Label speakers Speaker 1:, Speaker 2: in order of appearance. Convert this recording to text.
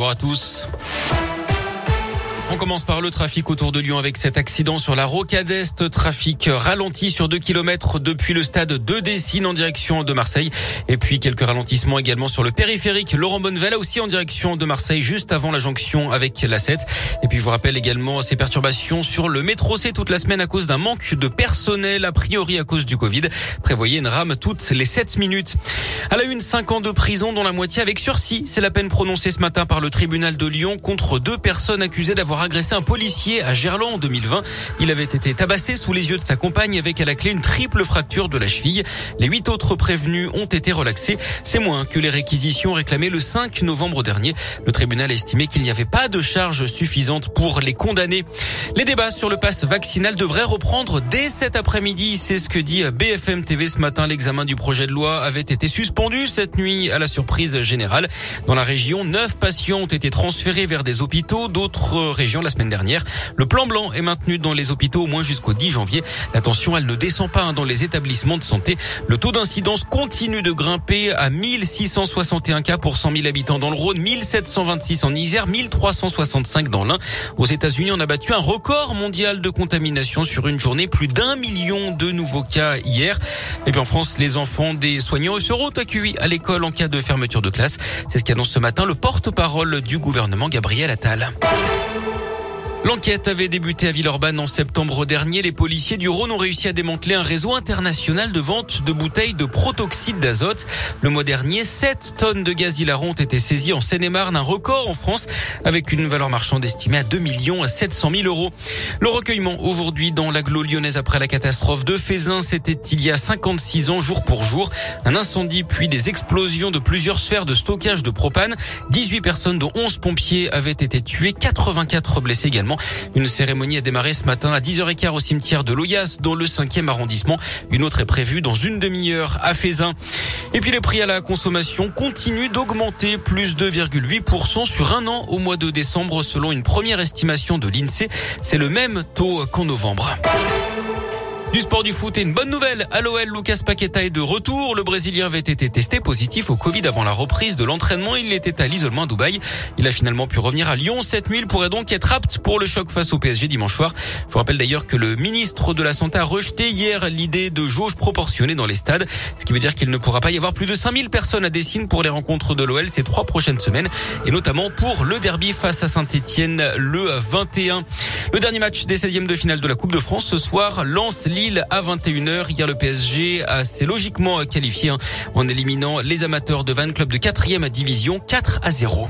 Speaker 1: revoir à tous. On commence par le trafic autour de Lyon avec cet accident sur la rocade est. Trafic ralenti sur 2 km depuis le stade de Dessines en direction de Marseille. Et puis quelques ralentissements également sur le périphérique Laurent Bonnevel aussi en direction de Marseille juste avant la jonction avec la 7. Et puis je vous rappelle également ces perturbations sur le métro C toute la semaine à cause d'un manque de personnel, a priori à cause du Covid. Prévoyez une rame toutes les 7 minutes. À la une, 5 ans de prison dont la moitié avec sursis. C'est la peine prononcée ce matin par le tribunal de Lyon contre deux personnes accusées d'avoir agressé un policier à Gerland en 2020. Il avait été tabassé sous les yeux de sa compagne avec à la clé une triple fracture de la cheville. Les huit autres prévenus ont été relaxés. C'est moins que les réquisitions réclamées le 5 novembre dernier. Le tribunal a estimé qu'il n'y avait pas de charge suffisante pour les condamner. Les débats sur le pass vaccinal devraient reprendre dès cet après-midi. C'est ce que dit BFM TV ce matin. L'examen du projet de loi avait été suspendu cette nuit à la surprise générale. Dans la région, neuf patients ont été transférés vers des hôpitaux. D'autres régions la semaine dernière. Le plan blanc est maintenu dans les hôpitaux au moins jusqu'au 10 janvier. La tension, elle ne descend pas hein, dans les établissements de santé. Le taux d'incidence continue de grimper à 1661 cas pour 100 000 habitants dans le Rhône, 1726 en Isère, 1365 dans l'Ain. Aux États-Unis, on a battu un record mondial de contamination sur une journée, plus d'un million de nouveaux cas hier. Et puis en France, les enfants des soignants seront accueillis à l'école en cas de fermeture de classe. C'est ce qu'annonce ce matin le porte-parole du gouvernement, Gabriel Attal. L'enquête avait débuté à Villeurbanne en septembre dernier. Les policiers du Rhône ont réussi à démanteler un réseau international de vente de bouteilles de protoxyde d'azote. Le mois dernier, 7 tonnes de gaz hilarant ont été saisies en Seine-et-Marne, un record en France avec une valeur marchande estimée à 2 millions 700 000 euros. Le recueillement aujourd'hui dans l'agglo lyonnaise après la catastrophe de Fézin, c'était il y a 56 ans jour pour jour. Un incendie puis des explosions de plusieurs sphères de stockage de propane. 18 personnes dont 11 pompiers avaient été tués, 84 blessés également. Une cérémonie a démarré ce matin à 10h15 au cimetière de Loyas, dans le 5e arrondissement. Une autre est prévue dans une demi-heure à Fézin. Et puis les prix à la consommation continuent d'augmenter, plus de 2,8% sur un an au mois de décembre, selon une première estimation de l'INSEE. C'est le même taux qu'en novembre. Du sport du foot et une bonne nouvelle. À l'OL, Lucas Paqueta est de retour. Le Brésilien avait été testé positif au Covid avant la reprise de l'entraînement. Il était à l'isolement à Dubaï. Il a finalement pu revenir à Lyon cette. Il pourrait donc être apte pour le choc face au PSG dimanche soir. Je vous rappelle d'ailleurs que le ministre de la Santé a rejeté hier l'idée de jauge proportionnée dans les stades. Ce qui veut dire qu'il ne pourra pas y avoir plus de 5000 personnes à Dessine pour les rencontres de l'OL ces trois prochaines semaines. Et notamment pour le derby face à Saint-Etienne le 21. Le dernier match des 16e de finale de la Coupe de France ce soir lance À 21h. Hier, le PSG s'est logiquement qualifié hein, en éliminant les amateurs de Van Club de 4e division 4 à 0.